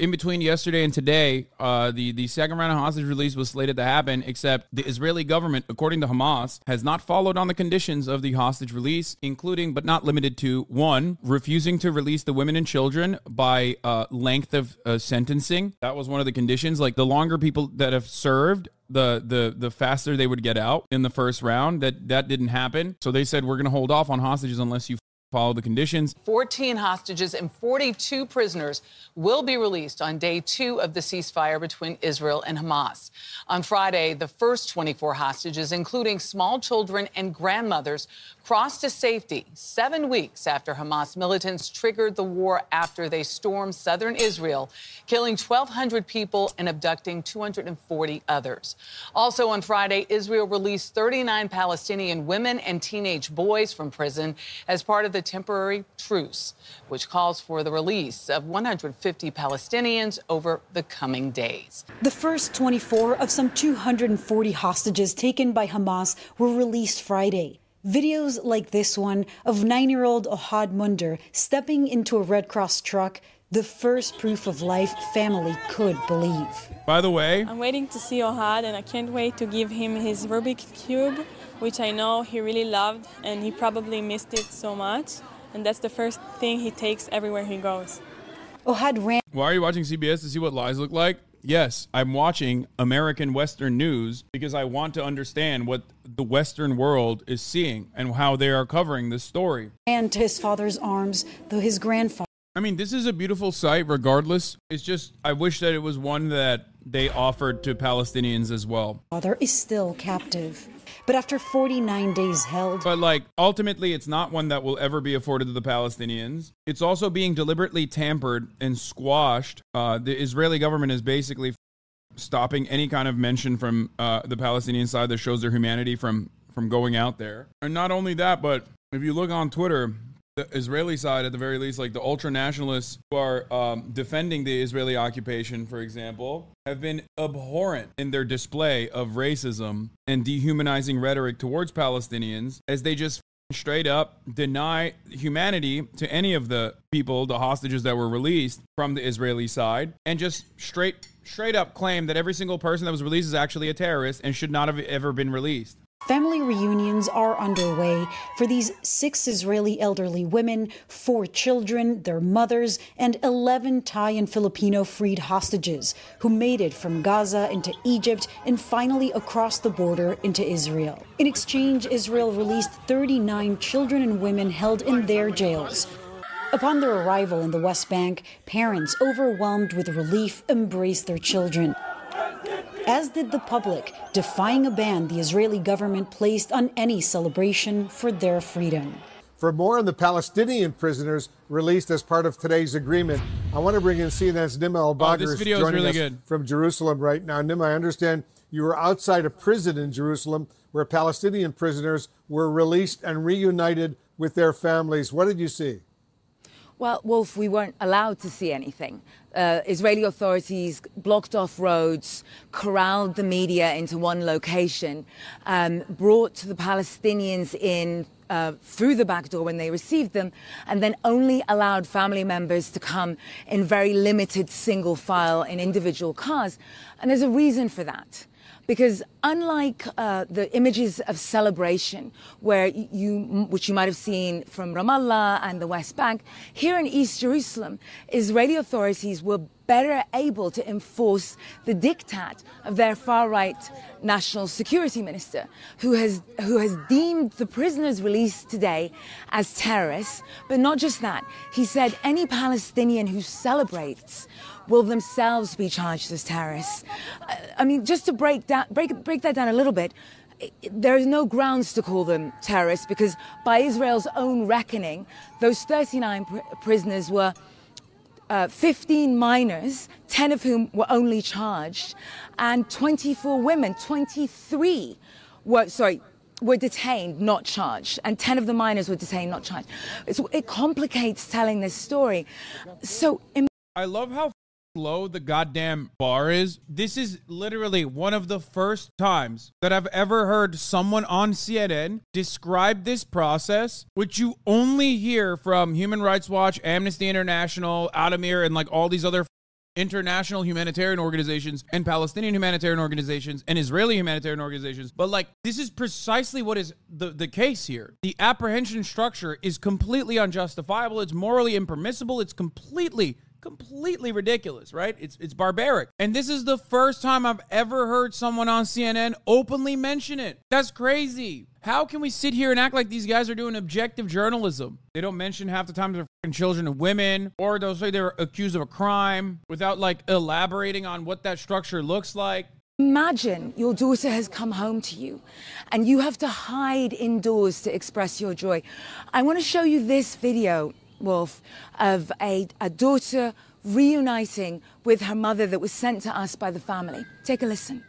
in between yesterday and today, uh, the the second round of hostage release was slated to happen. Except the Israeli government, according to Hamas, has not followed on the conditions of the hostage release, including but not limited to one, refusing to release the women and children by uh, length of uh, sentencing. That was one of the conditions. Like the longer people that have served, the the the faster they would get out in the first round. That that didn't happen. So they said we're going to hold off on hostages unless you follow the conditions. 14 hostages and 42 prisoners will be released on day two of the ceasefire between Israel and Hamas. On Friday, the first 24 hostages, including small children and grandmothers, crossed to safety seven weeks after Hamas militants triggered the war after they stormed southern Israel, killing 1,200 people and abducting 240 others. Also on Friday, Israel released 39 Palestinian women and teenage boys from prison as part of the temporary truce, which calls for the release of 150 Palestinians over the coming days. The first 24 of some 240 hostages taken by Hamas were released Friday. Videos like this one of nine year old Ohad Munder stepping into a Red Cross truck, the first proof of life family could believe. By the way, I'm waiting to see Ohad and I can't wait to give him his Rubik's Cube, which I know he really loved and he probably missed it so much. And that's the first thing he takes everywhere he goes. Oh, Ohad ran. Why are you watching CBS to see what lies look like? Yes, I'm watching American Western news because I want to understand what the Western world is seeing and how they are covering this story. And to his father's arms, though his grandfather. I mean, this is a beautiful sight, regardless. It's just, I wish that it was one that they offered to Palestinians as well. father is still captive. But after 49 days held, But, like, ultimately, it's not one that will ever be afforded to the Palestinians. It's also being deliberately tampered and squashed. Uh, the Israeli government is basically stopping any kind of mention from uh, the Palestinian side that shows their humanity from from going out there. And not only that, but if you look on Twitter, the Israeli side, at the very least, like the ultra nationalists who are um, defending the Israeli occupation, for example, have been abhorrent in their display of racism and dehumanizing rhetoric towards Palestinians as they just straight up deny humanity to any of the people, the hostages that were released from the Israeli side, and just straight straight up claim that every single person that was released is actually a terrorist and should not have ever been released. Family reunions are underway for these six Israeli elderly women, four children, their mothers, and 11 Thai and Filipino freed hostages who made it from Gaza into Egypt and finally across the border into Israel. In exchange, Israel released 39 children and women held in their jails. Upon their arrival in the West Bank, parents, overwhelmed with relief, embraced their children. As did the public, defying a ban the Israeli government placed on any celebration for their freedom. For more on the Palestinian prisoners released as part of today's agreement, I want to bring in CNN's Nima Oh, Elbagir this video is joining really us good. from Jerusalem right now. Nima, I understand you were outside a prison in Jerusalem where Palestinian prisoners were released and reunited with their families. What did you see? Well, Wolf, we weren't allowed to see anything. Uh, Israeli authorities blocked off roads, corralled the media into one location, um, brought the Palestinians in uh, through the back door when they received them, and then only allowed family members to come in very limited single file in individual cars. And there's a reason for that because unlike uh, the images of celebration where you which you might have seen from Ramallah and the West Bank here in East Jerusalem Israeli authorities were better able to enforce the diktat of their far right national security minister who has who has deemed the prisoners released today as terrorists. But not just that he said any Palestinian who celebrates will themselves be charged as terrorists. I mean, just to break down, break, break that down a little bit, there is no grounds to call them terrorists because, by Israel's own reckoning, those 39 pr- prisoners were uh, 15 minors, 10 of whom were only charged, and 24 women, 23 were, sorry, were detained, not charged, and 10 of the minors were detained, not charged. It's, it complicates telling this story. So, I love how low the goddamn bar is. This is literally one of the first times that I've ever heard someone on CNN describe this process, which you only hear from Human Rights Watch, Amnesty International, Addameer, and like all these other international humanitarian organizations and Palestinian humanitarian organizations and Israeli humanitarian organizations. But like this is precisely what is the, the case here. The apprehension structure is completely unjustifiable. It's morally impermissible. It's completely completely ridiculous, right? It's it's barbaric. And this is the first time I've ever heard someone on CNN openly mention it. That's crazy. How can we sit here and act like these guys are doing objective journalism? They don't mention half the time they're fucking children and women, or they'll say they're accused of a crime without like elaborating on what that structure looks like. Imagine your daughter has come home to you and you have to hide indoors to express your joy. I want to show you this video Wolf, of a, a daughter reuniting with her mother that was sent to us by the family. Take a listen.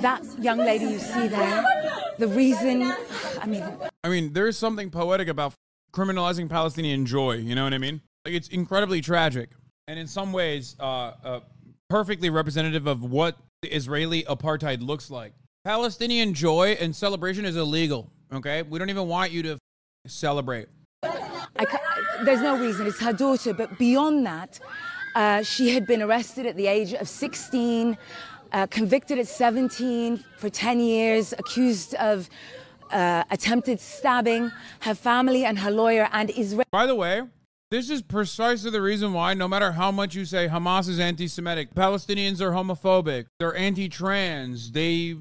That young lady you see there, the reason, I mean, I mean, there's something poetic about criminalizing Palestinian joy. You know what I mean? Like it's incredibly tragic, and in some ways, uh, uh, perfectly representative of what the Israeli apartheid looks like. Palestinian joy and celebration is illegal. Okay, we don't even want you to celebrate. there's no reason. It's her daughter, but beyond that, uh, she had been arrested at the age of 16, uh, convicted at 17 for 10 years, accused of uh, attempted stabbing, her family and her lawyer, and Israel. By the way, this is precisely the reason why, no matter how much you say Hamas is anti Semitic, Palestinians are homophobic, they're anti trans, they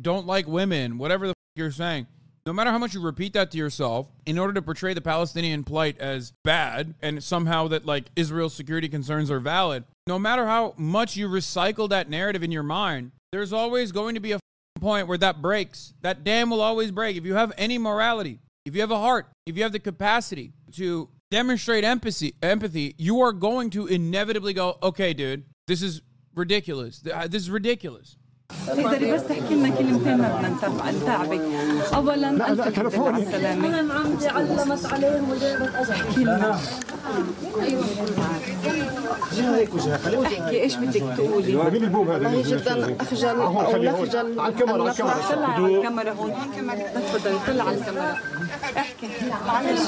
don't like women, whatever the f- you're saying. No matter how much you repeat that to yourself, in order to portray the Palestinian plight as bad and somehow that like Israel's security concerns are valid, no matter how much you recycle that narrative in your mind, there's always going to be a point where that breaks. That dam will always break. If you have any morality, if you have a heart, if you have the capacity to demonstrate empathy, empathy, you are going to inevitably go, okay, dude, this is ridiculous. This is ridiculous. تقدري بس تحكي لنا كلمتين بدنا نتابعك اولا حمد على السلامه أنا عمتي علمت عليهم وجابت أجل احكي لنا احكي إيش بدك تقولي؟ مين البوم هذا؟ والله جدا أخجل أو نخجل على الكاميرا على الكاميرا. طلع على الكاميرا هون. تفضلي طلع على الكاميرا. احكي. معلش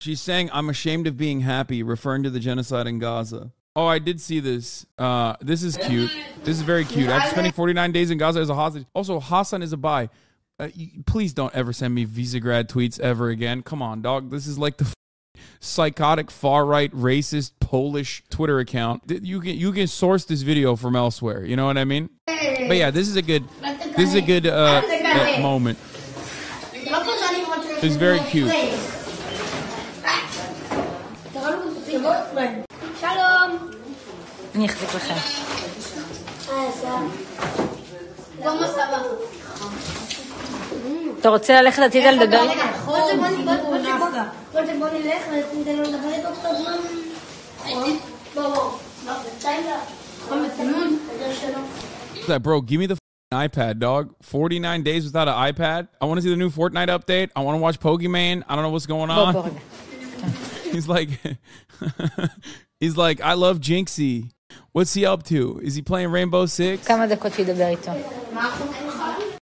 She's saying, I'm ashamed of being happy, referring to the genocide in Gaza. Oh, I did see this. Uh, this is cute. This is very cute. After spending 49 days in Gaza as a hostage. Also, Hassan is a buy. Uh, please don't ever send me Visegrad tweets ever again. Come on, dog. This is like the f- psychotic far right racist Polish Twitter account. You can you can source this video from elsewhere. You know what I mean? But yeah, this is a good this is a good uh, uh, moment. It's very cute. אני אחזיק לכם. בוא מסבא. אתה רוצה ללכת הצידה לדבר? בוא בוא נלך וניתן לו לדבר איתו קצת זמן. בוא בוא. בינתיים נכון בצינון? That bro, give me the iPad, dog. 49 days without an iPad. I want to see the new Fortnite update. I want to watch Pokemon. I don't know what's going on. He's like, he's like, I love Jinxie. What's he up to? Is he playing Rainbow Six?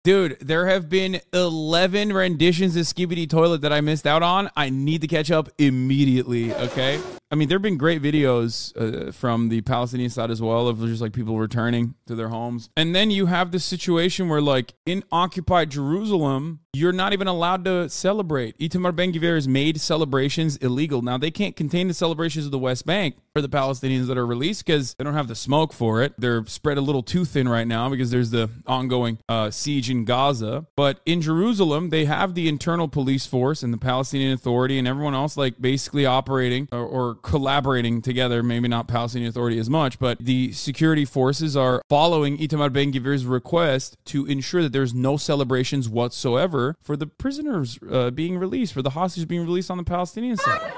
Dude, there have been 11 renditions of Skibidi Toilet that I missed out on. I need to catch up immediately, okay? I mean, there have been great videos uh, from the Palestinian side as well of just like people returning to their homes. And then you have this situation where, like, in occupied Jerusalem, you're not even allowed to celebrate. Itamar Ben Gvir has made celebrations illegal. Now, they can't contain the celebrations of the West Bank for the Palestinians that are released because they don't have the smoke for it. They're spread a little too thin right now because there's the ongoing uh, siege in Gaza. But in Jerusalem, they have the internal police force and the Palestinian Authority and everyone else, like, basically operating or, or collaborating together. Maybe not Palestinian Authority as much, but the security forces are following Itamar Ben Gvir's request to ensure that there's no celebrations whatsoever for the prisoners uh, being released, for the hostages being released on the Palestinian side.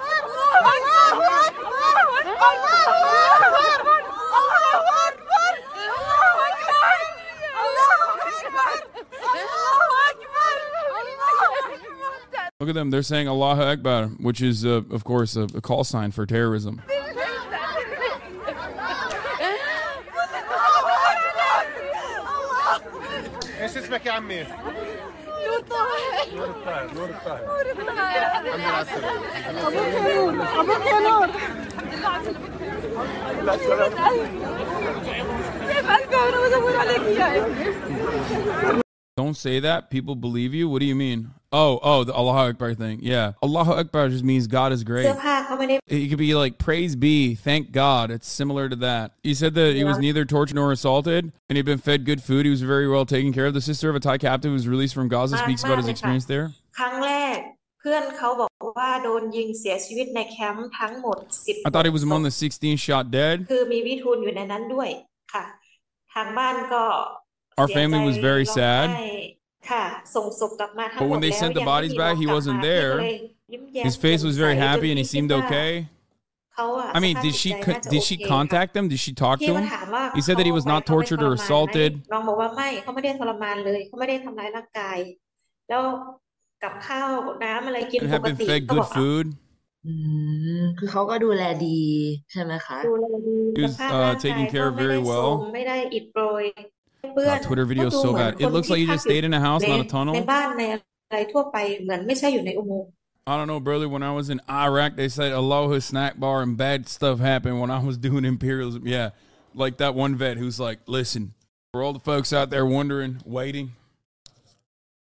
at them. They're saying Allahu Akbar, which is, uh, of course, a, a call sign for terrorism. ايش اسمك يا عمي؟ نور طاهر نور الطاهر نور الطاهر نور الطاهر الحمد لله على السلامة ابوك يا نور ابوك يا نور كيف قلبي وانا بدور عليك يا ابني Don't say that. People believe you. What do you mean? Oh, oh, the Allahu Akbar thing. Yeah. Allahu Akbar just means God is great. เสื้อผ้าเขาไม่ได้ It could be like praise be, thank God. It's similar to that. He said that he was Yeah. neither tortured nor assaulted, and he'd been fed good food. He was very well taken care of. The sister of a Thai captive who was released from Gaza Mad- speaks about his madเลยค่ะ experience there. ครั้งแรก เพื่อนเขาบอกว่าโดนยิงเสียชีวิตในแคมป์ทั้งหมดสิบ I thought he was among the 16 shot dead. คือมีวิทูลอยู่ในนั้นด้วยค่ะ ทางบ้านก็ Our เสีย family ใจ was very ร้อง sad. ไห้ค่ะ ส่งศพกลับมาทั้ง But หม when ด they แล้ว sent the ยังไม่ bodies มี back, วัน he กลับ wasn't มาพี่ก็ there. เลยยิ้มแย้ม His face was very แจ่มใส happy and he จน seemed คิดว่า okay. เขาอะ I mean, สภาพ did จิ she ตใจ co- น่าจะ did she โอเคค่ะ contact them? Did she talk พี่ to ก็ him? ถามว่า He said that he เขา was ไป not เขาไปท tortured ร or มานไหม assaulted. น้องบอกว่าไม่เขาไม่ได้ทรมานเลยเขาไม่ได้ทำร้ายร่างกาย แล้วกับข้าวน้ำอะไรกิน And ป have ก been ติ fed เขาบ good อกอ่ะ food. อืมคือเขาก็ดูแลดีใช่ไหมคะ ดูแลดี He ส was ภาพ uh, ร่างกาย taken ก็ care of ไม่ได้ very โทรม well. ไม่ได้อิดโรย เปื้อน God, Twitter ก็ video is ดู so เหมือน bad. ค It น looks ที่ like he พัก just อยู่ stayed in a house, ใน not a ใน tunnel. บ้านในอะไรทั่วไปเหมือนไม่ใช่อยู่ในอุโมงค์ I don't know, brother. When I was in Iraq, they said Aloha snack bar and bad stuff happened when I was doing imperialism. Yeah, like that one vet who's like, listen, for all the folks out there wondering, waiting,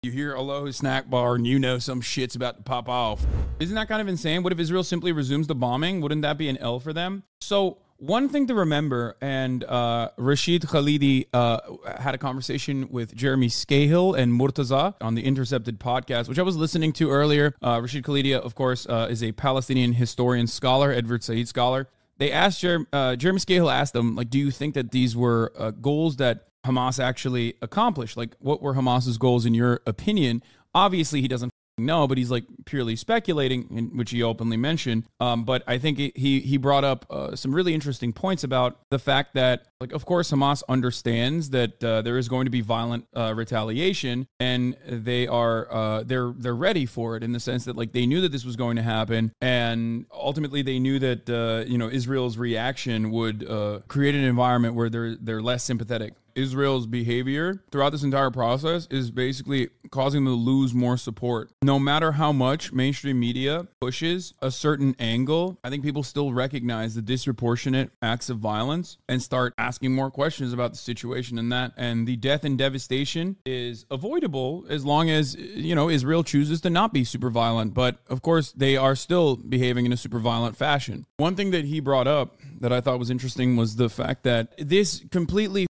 you hear Aloha snack bar and you know some shit's about to pop off. Isn't that kind of insane? What if Israel simply resumes the bombing? Wouldn't that be an L for them? So, one thing to remember, and uh, Rashid Khalidi uh, had a conversation with Jeremy Scahill and Murtaza on the Intercepted podcast, which I was listening to earlier. Uh, Rashid Khalidi, of course, uh, is a Palestinian historian scholar, Edward Said scholar. They asked Jer- uh, Jeremy Scahill asked them, like, do you think that these were uh, goals that Hamas actually accomplished? Like, what were Hamas's goals in your opinion? Obviously, he doesn't know, but he's like purely speculating, in, which he openly mentioned. Um, but I think he he brought up uh, some really interesting points about the fact that, like, of course, Hamas understands that uh, there is going to be violent uh, retaliation, and they are uh, they're they're ready for it in the sense that like they knew that this was going to happen, and ultimately they knew that uh, you know Israel's reaction would uh, create an environment where they're they're less sympathetic. Israel's behavior throughout this entire process is basically causing them to lose more support. No matter how much mainstream media pushes a certain angle, I think people still recognize the disproportionate acts of violence and start asking more questions about the situation and that. And the death and devastation is avoidable as long as, you know, Israel chooses to not be super violent. But of course, they are still behaving in a super violent fashion. One thing that he brought up that I thought was interesting was the fact that this completely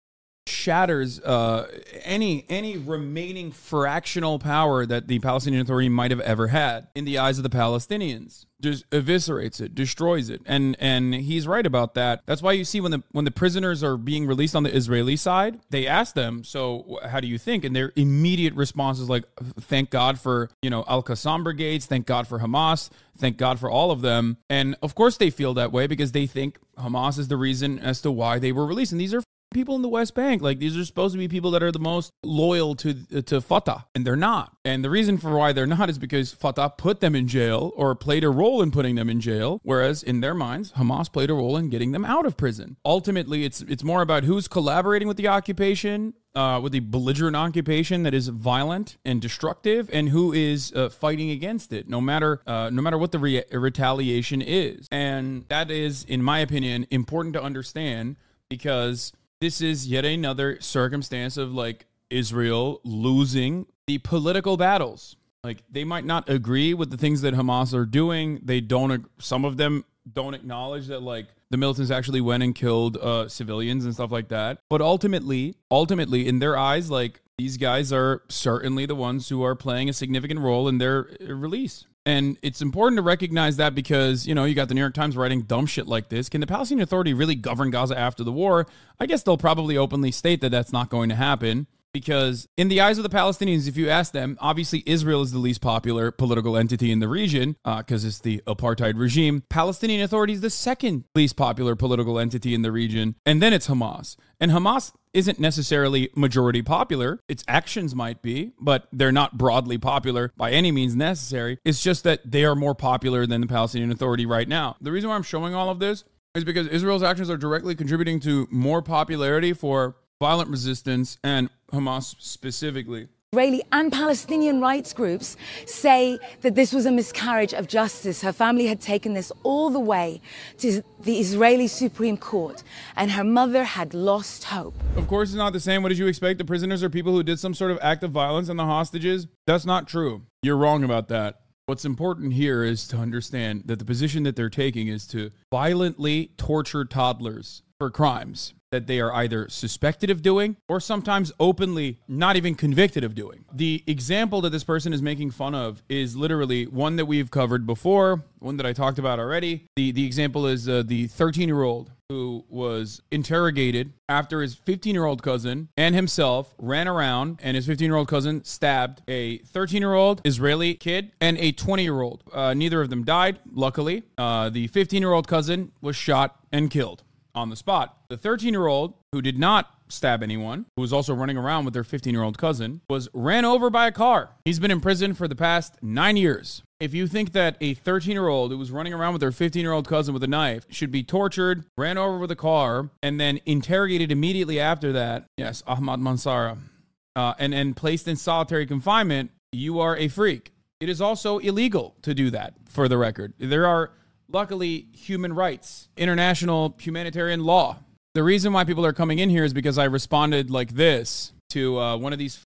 shatters uh, any any remaining fractional power that the Palestinian Authority might have ever had in the eyes of the Palestinians. Just eviscerates it, destroys it, and and he's right about that. That's why you see when the when the prisoners are being released on the Israeli side, they ask them, "So how do you think?" And their immediate response is like, "Thank God for you know Al Qassam brigades, thank God for Hamas, thank God for all of them." And of course they feel that way because they think Hamas is the reason as to why they were released, and these are people in the West Bank. Like these are supposed to be people that are the most loyal to to Fatah, and they're not. And the reason for why they're not is because Fatah put them in jail or played a role in putting them in jail, whereas in their minds, Hamas played a role in getting them out of prison. Ultimately, it's it's more about who's collaborating with the occupation. Uh, with the belligerent occupation that is violent and destructive, and who is uh, fighting against it, no matter uh, no matter what the re- retaliation is, and that is, in my opinion, important to understand because this is yet another circumstance of like Israel losing the political battles. Like they might not agree with the things that Hamas are doing. They don't. Some of them don't acknowledge that like the militants actually went and killed uh, civilians and stuff like that. But ultimately, ultimately, in their eyes, like these guys are certainly the ones who are playing a significant role in their uh, release. And it's important to recognize that because, you know, you got the New York Times writing dumb shit like this. Can the Palestinian Authority really govern Gaza after the war? I guess they'll probably openly state that that's not going to happen. Because in the eyes of the Palestinians, if you ask them, obviously Israel is the least popular political entity in the region because uh, it's the apartheid regime. Palestinian Authority is the second least popular political entity in the region, and then it's Hamas. And Hamas isn't necessarily majority popular. Its actions might be, but they're not broadly popular by any means necessary. It's just that they are more popular than the Palestinian Authority right now. The reason why I'm showing all of this is because Israel's actions are directly contributing to more popularity for violent resistance and Hamas specifically. Israeli and Palestinian rights groups say that this was a miscarriage of justice. Her family had taken this all the way to the Israeli Supreme Court, and her mother had lost hope. Of course, it's not the same. What did you expect? The prisoners are people who did some sort of act of violence, and the hostages? That's not true. You're wrong about that. What's important here is to understand that the position that they're taking is to violently torture toddlers for crimes that they are either suspected of doing or sometimes openly not even convicted of doing. The example that this person is making fun of is literally one that we've covered before, one that I talked about already. The the example is uh, the 13-year-old who was interrogated after his 15-year-old cousin and himself ran around and his 15-year-old cousin stabbed a 13-year-old Israeli kid and a 20-year-old. Uh, neither of them died, luckily. Uh, the 15-year-old cousin was shot and killed on the spot. The 13 year old, who did not stab anyone, who was also running around with their 15 year old cousin, was ran over by a car. He's been in prison for the past nine years. If you think that a 13 year old who was running around with their 15 year old cousin with a knife should be tortured, ran over with a car, and then interrogated immediately after that, yes, Ahmad Manasra, uh, and, and placed in solitary confinement, you are a freak. It is also illegal to do that, for the record. There are luckily human rights, international humanitarian law. The reason why people are coming in here is because I responded like this to uh, one of these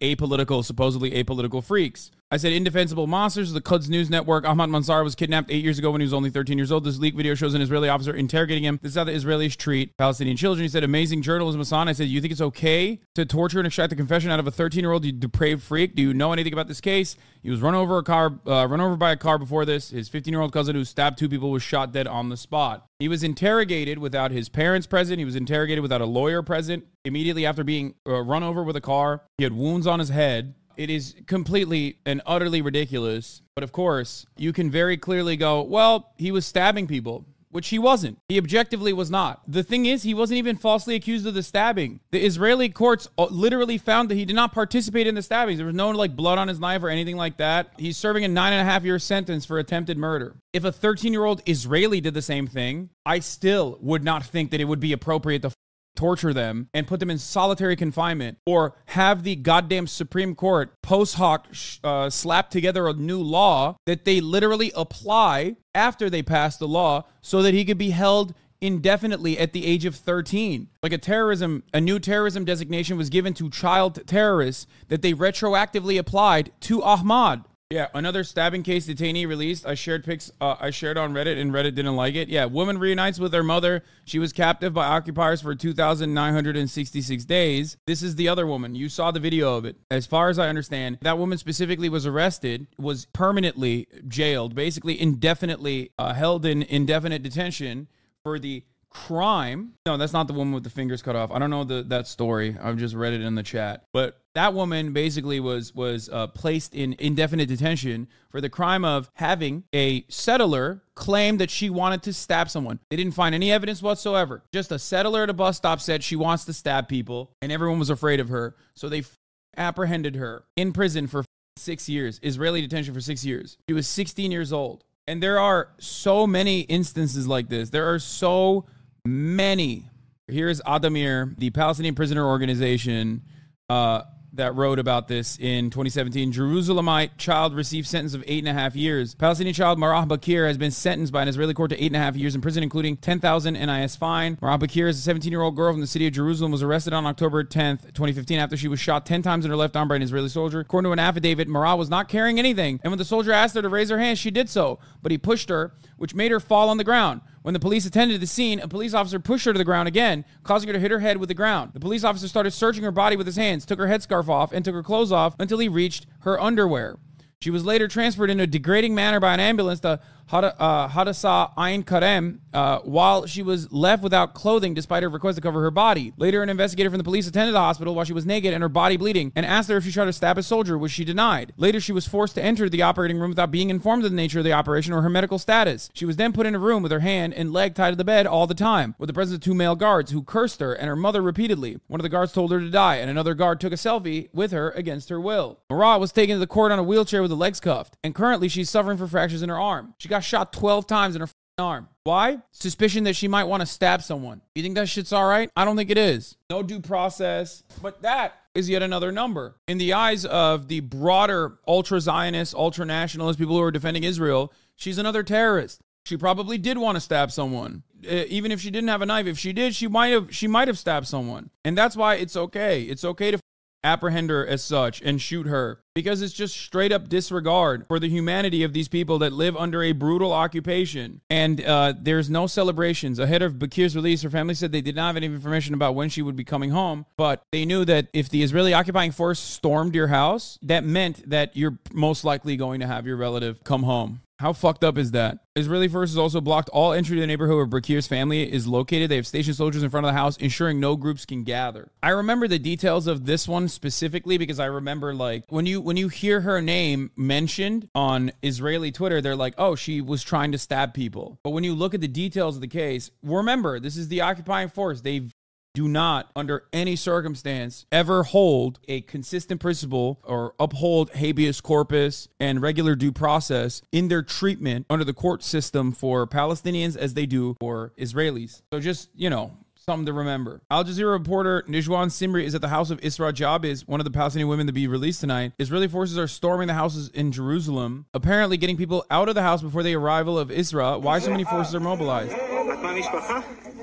apolitical, supposedly apolitical freaks. I said indefensible monsters. The Quds News Network. Ahmad Manasra was kidnapped eight years ago when he was only 13 years old. This leak video shows an Israeli officer interrogating him. This is how the Israelis treat Palestinian children. He said, "Amazing journalism, Hassan." I said, "You think it's okay to torture and extract the confession out of a 13 year old? You depraved freak. Do you know anything about this case?" He was run over a car, uh, run over by a car before this. His 15 year old cousin, who stabbed two people, was shot dead on the spot. He was interrogated without his parents present. He was interrogated without a lawyer present. Immediately after being uh, run over with a car, he had wounds on his head. It is completely and utterly ridiculous. But of course, you can very clearly go, well, he was stabbing people, which he wasn't. He objectively was not. The thing is, he wasn't even falsely accused of the stabbing. The Israeli courts uh, literally found that he did not participate in the stabbings. There was no like blood on his knife or anything like that. He's serving a nine and a half year sentence for attempted murder. If a 13 year old Israeli did the same thing, I still would not think that it would be appropriate to torture them and put them in solitary confinement or have the goddamn Supreme Court post hoc uh, slap together a new law that they literally apply after they pass the law so that he could be held indefinitely at the age of 13. Like a terrorism, a new terrorism designation was given to child terrorists that they retroactively applied to Ahmad. Yeah, another stabbing case detainee released. I shared pics. Uh, I shared on Reddit, and Reddit didn't like it. Yeah, woman reunites with her mother. She was captive by occupiers for 2,966 days. This is the other woman. You saw the video of it. As far as I understand, that woman specifically was arrested, was permanently jailed, basically indefinitely uh, held in indefinite detention for the crime. No, that's not the woman with the fingers cut off. I don't know the, that story. I've just read it in the chat. But that woman basically was was uh, placed in indefinite detention for the crime of having a settler claim that she wanted to stab someone. They didn't find any evidence whatsoever. Just a settler at a bus stop said she wants to stab people, and everyone was afraid of her. So they f- apprehended her in prison for six years, Israeli detention for six years. She was 16 years old. And there are so many instances like this. There are so many. Here's Addameer, the Palestinian prisoner organization. Uh, that wrote about this in 2017. Jerusalemite child received sentence of eight and a half years. Palestinian child Marah Bakir has been sentenced by an Israeli court to eight and a half years in prison, including 10,000 NIS fine. Marah Bakir is a 17-year-old girl from the city of Jerusalem, was arrested on October 10th, 2015, after she was shot 10 times in her left arm by an Israeli soldier. According to an affidavit, Marah was not carrying anything, and when the soldier asked her to raise her hand, she did so, but he pushed her, which made her fall on the ground. When the police attended the scene, a police officer pushed her to the ground again, causing her to hit her head with the ground. The police officer started searching her body with his hands, took her headscarf off, and took her clothes off until he reached her underwear. She was later transferred in a degrading manner by an ambulance to Hada- uh, Ain Karem uh, while she was left without clothing despite her request to cover her body. Later, an investigator from the police attended the hospital while she was naked and her body bleeding and asked her if she tried to stab a soldier, which she denied. Later, she was forced to enter the operating room without being informed of the nature of the operation or her medical status. She was then put in a room with her hand and leg tied to the bed all the time, with the presence of two male guards who cursed her and her mother repeatedly. One of the guards told her to die, and another guard took a selfie with her against her will. Marat was taken to the court on a wheelchair with the legs cuffed, and currently she's suffering from fractures in her arm. She got shot 12 times in her arm. Why? Suspicion that she might want to stab someone. You think that shit's all right? I don't think it is. No due process. But that is yet another number. In the eyes of the broader ultra Zionist, ultra nationalist people who are defending Israel, she's another terrorist. She probably did want to stab someone. Even if she didn't have a knife, if she did, she might have she might have stabbed someone. And that's why it's okay. It's okay to apprehend her as such and shoot her because it's just straight up disregard for the humanity of these people that live under a brutal occupation. And uh, there's no celebrations. Ahead of Bakir's release, her family said they did not have any information about when she would be coming home, but they knew that if the Israeli occupying force stormed your house, that meant that you're most likely going to have your relative come home. How fucked up is that? Israeli forces also blocked all entry to the neighborhood where Bakir's family is located. They have stationed soldiers in front of the house, ensuring no groups can gather. I remember the details of this one specifically because I remember like when you when you hear her name mentioned on Israeli Twitter, they're like, "Oh, she was trying to stab people." But when you look at the details of the case, remember this is the occupying force. They've do not, under any circumstance, ever hold a consistent principle or uphold habeas corpus and regular due process in their treatment under the court system for Palestinians as they do for Israelis. So just, you know, something to remember. Al Jazeera reporter Nijwan Simri is at the house of Isra Jabiz, one of the Palestinian women to be released tonight. Israeli forces are storming the houses in Jerusalem, apparently getting people out of the house before the arrival of Isra. Why so many forces are mobilized?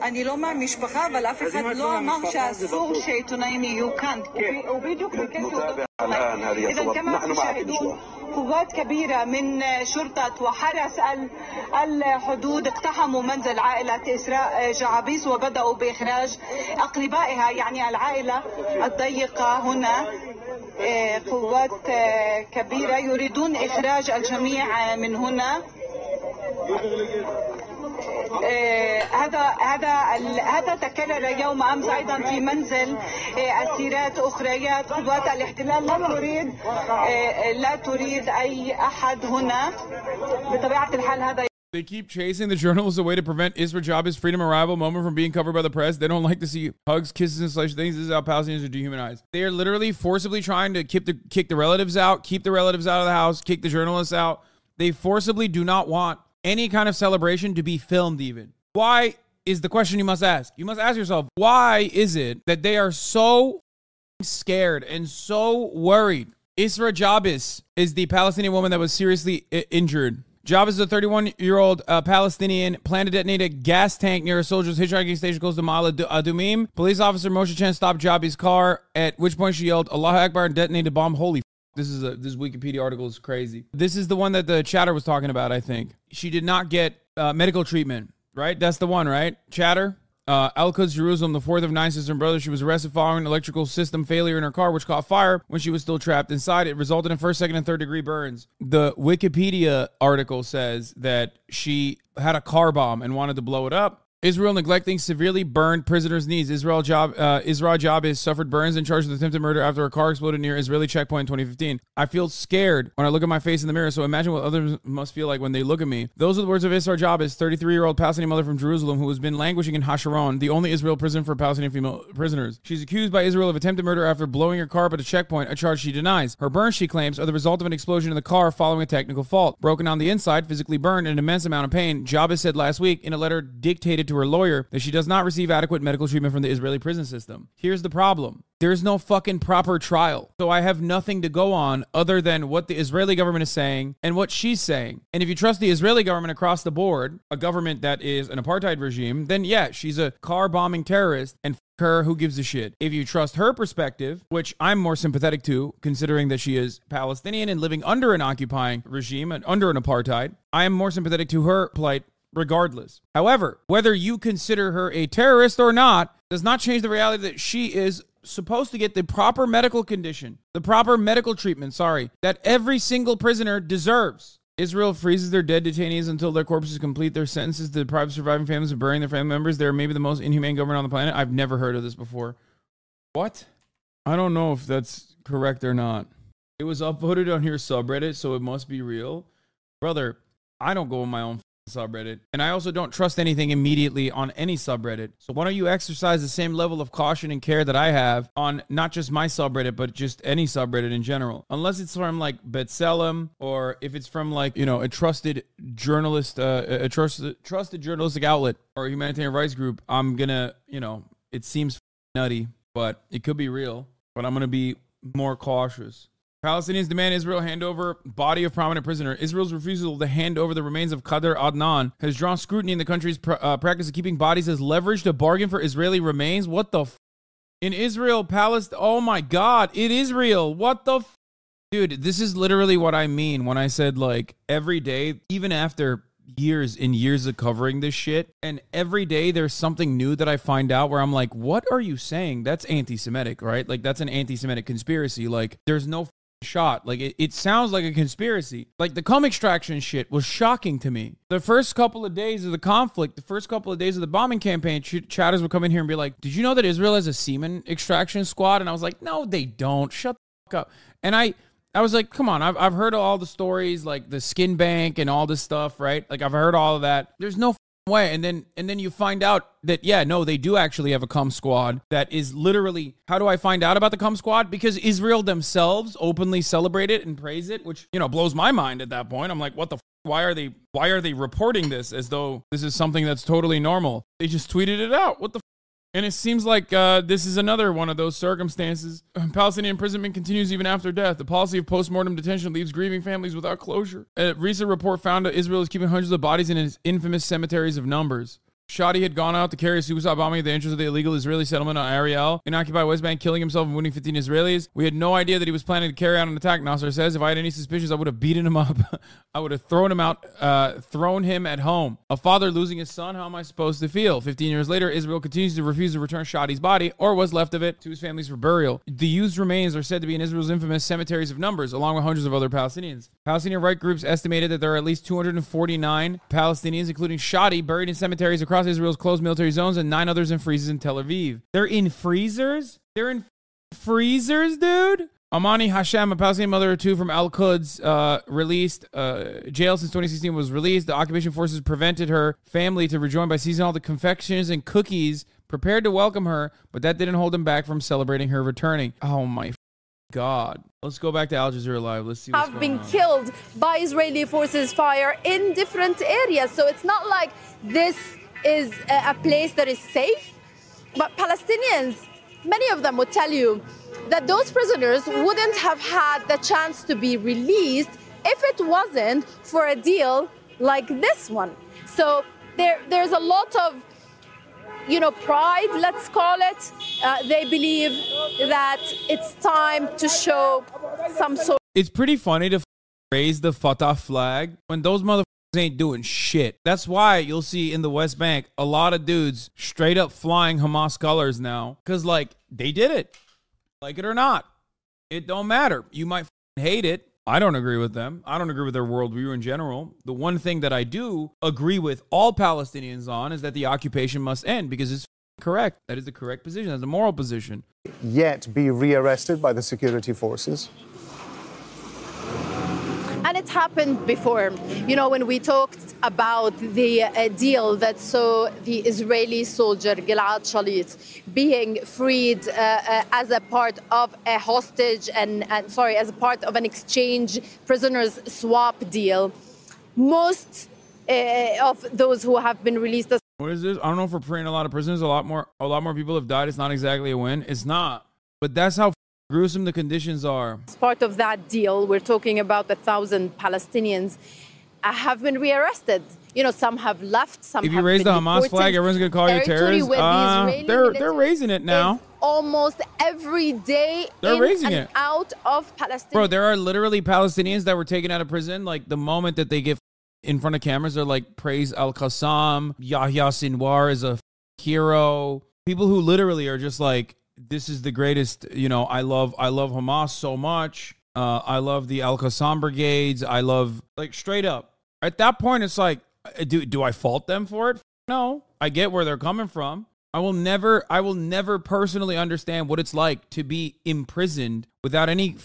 אני לא מהמשפחה, אבל אף אחד לא אמר שאסור שעיתונאים יהיו כאן. ובדיוק בקשר إذا كما تشاهدون قوات كبيرة من شرطة وحرس الحدود اقتحموا منزل عائلة إسراء جعابيس وبدأوا بإخراج أقربائها يعني العائلة الضيقة هنا قوات كبيرة يريدون إخراج الجميع من هنا هذا هذا هذا تكرر يوم امس ايضا في منزل اسيرات اخريات قوات الاحتلال لا تريد لا تريد اي احد هنا بطبيعه الحال هذا They keep chasing the journalists away to prevent Isra Jabba's freedom arrival moment from being covered by the press. They don't like to see hugs, kisses, and such things. This is how Palestinians are dehumanized. They are literally forcibly trying to keep the kick the relatives out, keep the relatives out of the house, kick the journalists out. They forcibly do not want any kind of celebration to be filmed, even. Why is the question you must ask? You must ask yourself, why is it that they are so scared and so worried? Isra Jabis is the Palestinian woman that was seriously injured. Jabis is a 31 year old uh, Palestinian, planned to detonate a gas tank near a soldier's hitchhiking station close to Ma'ale Adumim. Police officer Moshe Chen stopped Jabis' car, at which point she yelled, Allahu Akbar, and detonated a bomb. Holy this is a this Wikipedia article is crazy. This is the one that the chatter was talking about. I think she did not get uh, medical treatment. Right, that's the one. Right, chatter. Uh, Al Jerusalem, the fourth of nine sisters and brothers. She was arrested following an electrical system failure in her car, which caught fire when she was still trapped inside. It resulted in first, second, and third degree burns. The Wikipedia article says that she had a car bomb and wanted to blow it up. Israel neglecting severely burned prisoners' needs. Israel job uh, Israel job is suffered burns and charged with attempted murder after a car exploded near Israeli checkpoint in 2015. I feel scared when I look at my face in the mirror. So imagine what others must feel like when they look at me. Those are the words of Israel Jabez, 33 year old Palestinian mother from Jerusalem who has been languishing in Hasharon, the only Israel prison for Palestinian female prisoners. She's accused by Israel of attempted murder after blowing her car up at a checkpoint, a charge she denies. Her burns, she claims, are the result of an explosion in the car following a technical fault. Broken on the inside, physically burned, an immense amount of pain. Jabez said last week in a letter dictated to her lawyer that she does not receive adequate medical treatment from the Israeli prison system. Here's the problem. There's no fucking proper trial. So I have nothing to go on other than what the Israeli government is saying and what she's saying. And if you trust the Israeli government across the board, a government that is an apartheid regime, then yeah, she's a car bombing terrorist and her, who gives a shit? If you trust her perspective, which I'm more sympathetic to, considering that she is Palestinian and living under an occupying regime and under an apartheid, I am more sympathetic to her plight regardless. However, whether you consider her a terrorist or not does not change the reality that she is supposed to get the proper medical condition, the proper medical treatment, sorry, that every single prisoner deserves. Israel freezes their dead detainees until their corpses complete their sentences to deprive surviving families of burying their family members. They're maybe the most inhumane government on the planet. I've never heard of this before. What? I don't know if that's correct or not. It was upvoted on your subreddit, so it must be real. Brother, I don't go on my own subreddit. And I also don't trust anything immediately on any subreddit. So why don't you exercise the same level of caution and care that I have on not just my subreddit, but just any subreddit in general? Unless it's from like B'Tselem or if it's from like, you know, a trusted journalist, uh, a trusted, trusted journalistic outlet or humanitarian rights group, I'm gonna, you know, it seems nutty, but it could be real. But I'm gonna be more cautious. Palestinians demand Israel hand over body of prominent prisoner. Israel's refusal to hand over the remains of Khader Adnan has drawn scrutiny in the country's pr- uh, practice of keeping bodies as leverage to bargain for Israeli remains. What the f- in Israel, Palestine? Oh my God, it is real. What the f- dude? This is literally what I mean when I said like every day, even after years and years of covering this shit, and every day there's something new that I find out where I'm like, what are you saying? That's anti-Semitic, right? Like that's an anti-Semitic conspiracy. Like there's no shot. Like it, it sounds like a conspiracy. Like the cum extraction shit was shocking to me. The first couple of days of the conflict, the first couple of days of the bombing campaign, ch- chatters would come in here and be like, "Did you know that Israel has a semen extraction squad?" And I was like, "No, they don't. Shut the fuck up." And I. I was like, come on, I've, I've heard all the stories, like the skin bank and all this stuff, right? Like I've heard all of that. There's no way and then and then you find out that yeah no they do actually have a cum squad that is literally how do i find out about the cum squad? Because israel themselves openly celebrate it and praise it which you know blows my mind at that point. I'm like what the f- why are they why are they reporting this as though this is something that's totally normal? They just tweeted it out. What the f- and it seems like uh, this is another one of those circumstances. Palestinian imprisonment continues even after death. The policy of post-mortem detention leaves grieving families without closure. A recent report found that Israel is keeping hundreds of bodies in its infamous cemeteries of numbers. Shadi had gone out to carry a suicide bombing at the entrance of the illegal Israeli settlement on Ariel in occupied West Bank, killing himself and wounding 15 Israelis. We had no idea that he was planning to carry out an attack. Nasser says, "If I had any suspicions, I would have beaten him up. I would have thrown him out, uh, thrown him at home. A father losing his son. How am I supposed to feel?" 15 years later, Israel continues to refuse to return Shadi's body or what's left of it to his families for burial. The youth's remains are said to be in Israel's infamous cemeteries of numbers, along with hundreds of other Palestinians. Palestinian right groups estimated that there are at least 249 Palestinians, including Shadi, buried in cemeteries across Israel's closed military zones and nine others in freezers in Tel Aviv. They're in freezers? They're in freezers, dude? Amani Hashem, a Palestinian mother of two from Al Quds, uh, released, uh, jail since 2016 was released. The occupation forces prevented her family to rejoin by seizing all the confections and cookies prepared to welcome her, but that didn't hold them back from celebrating her returning. Oh my God. Let's go back to Al Jazeera Live. Let's see what's have been on. killed by Israeli forces fire in different areas. So it's not like this is a place that is safe. But Palestinians, many of them would tell you that those prisoners wouldn't have had the chance to be released if it wasn't for a deal like this one. So there, there's a lot of you know, pride, let's call it. Uh, they believe that it's time to show some sort It's pretty funny to f- raise the Fatah flag when those motherfuckers ain't doing shit. That's why you'll see in the West Bank a lot of dudes straight up flying Hamas colors now. Cause like they did it. Like it or not. It don't matter. You might hate it. I don't agree with them. I don't agree with their worldview in general. The one thing that I do agree with all Palestinians on is that the occupation must end because it's correct. That is the correct position. That's a moral position. yet be rearrested by the security forces? And it happened before. You know, when we talked about the uh, deal that saw the Israeli soldier Gilad Shalit being freed uh, uh, as a part of a hostage and, and, sorry, as a part of an exchange prisoners swap deal, most uh, of those who have been released as What is this? I don't know if we're freeing a lot of prisoners. A lot more, a lot more people have died. It's not exactly a win. It's not. But that's how gruesome the conditions are. As part of that deal, we're talking about a thousand Palestinians uh, have been rearrested. You know, some have left, some If you raise the Hamas deported. flag, everyone's gonna call you terrorists. Uh, they're they're raising it now, Almost every day They're in raising and it. out of Palestine. bro. There are literally Palestinians that were taken out of prison. Like the moment that they get in front of cameras, they're like praise Al Qassam, Yahya Sinwar is a hero. People who literally are just like, this is the greatest. You know, I love I love Hamas so much. Uh, I love the Al Qassam brigades. I love like straight up. At that point, it's like, uh, do do I fault them for it? No, I get where they're coming from. I will never, I will never personally understand what it's like to be imprisoned without any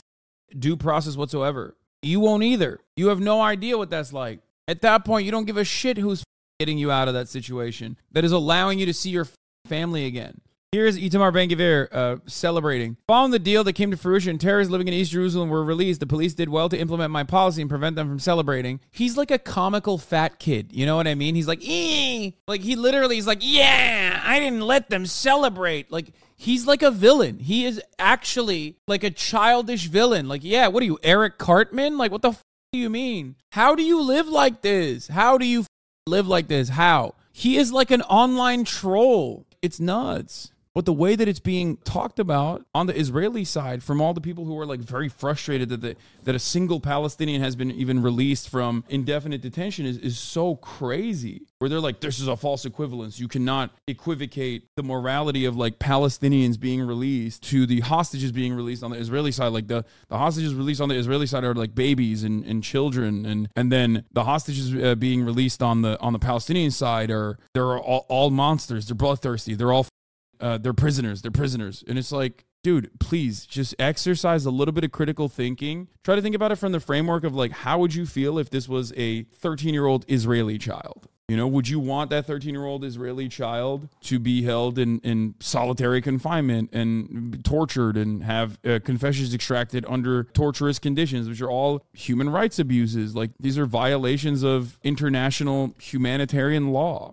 due process whatsoever. You won't either. You have no idea what that's like. At that point, you don't give a shit who's getting you out of that situation that is allowing you to see your family again. Here's Itamar Ben Gvir uh, celebrating. Following the deal that came to fruition, terrorists living in East Jerusalem were released. The police did well to implement my policy and prevent them from celebrating. He's like a comical fat kid. You know what I mean? He's like, ee! Like, he literally is like, yeah, I didn't let them celebrate. Like, he's like a villain. He is actually like a childish villain. Like, yeah, what are you, Eric Cartman? Like, what the f- do you mean? How do you live like this? How do you f- live like this? How? He is like an online troll. It's nuts. But the way that it's being talked about on the Israeli side from all the people who are like very frustrated that the, that a single Palestinian has been even released from indefinite detention is, is so crazy. Where they're like, this is a false equivalence. You cannot equivocate the morality of like Palestinians being released to the hostages being released on the Israeli side. Like the, the hostages released on the Israeli side are like babies and, and children, and and then the hostages uh, being released on the on the Palestinian side are they're all, all monsters. They're bloodthirsty. They're all uh, they're prisoners. They're prisoners. And it's like, dude, please just exercise a little bit of critical thinking. Try to think about it from the framework of like, how would you feel if this was a 13 year old Israeli child? You know, would you want that 13 year old Israeli child to be held in, in solitary confinement and tortured and have uh, confessions extracted under torturous conditions, which are all human rights abuses? Like, these are violations of international humanitarian law.